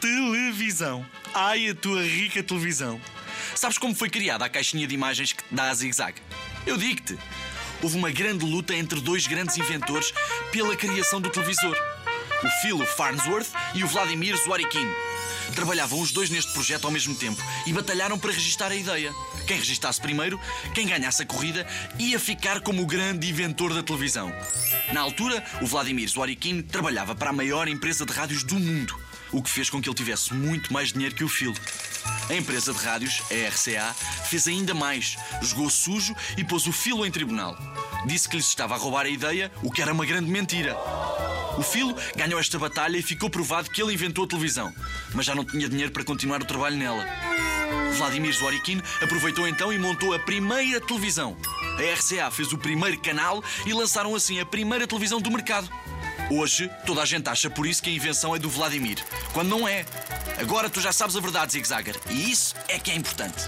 televisão. Ai, a tua rica televisão. Sabes como foi criada a caixinha de imagens que dá a zig-zag? Eu digo-te. Houve uma grande luta entre dois grandes inventores pela criação do televisor. O Philo Farnsworth e o Vladimir Zworykin. Trabalhavam os dois neste projeto ao mesmo tempo e batalharam para registar a ideia. Quem registasse primeiro, quem ganhasse a corrida, ia ficar como o grande inventor da televisão. Na altura, o Vladimir Zworykin trabalhava para a maior empresa de rádios do mundo, o que fez com que ele tivesse muito mais dinheiro que o Phil. A empresa de rádios, a RCA, fez ainda mais. Jogou sujo e pôs o Phil em tribunal. Disse que lhes estava a roubar a ideia, o que era uma grande mentira. O Phil ganhou esta batalha e ficou provado que ele inventou a televisão, mas já não tinha dinheiro para continuar o trabalho nela. Vladimir Zworykin aproveitou então e montou a primeira televisão. A RCA fez o primeiro canal e lançaram assim a primeira televisão do mercado. Hoje, toda a gente acha por isso que a invenção é do Vladimir, quando não é. Agora tu já sabes a verdade, Zig Zagger, e isso é que é importante.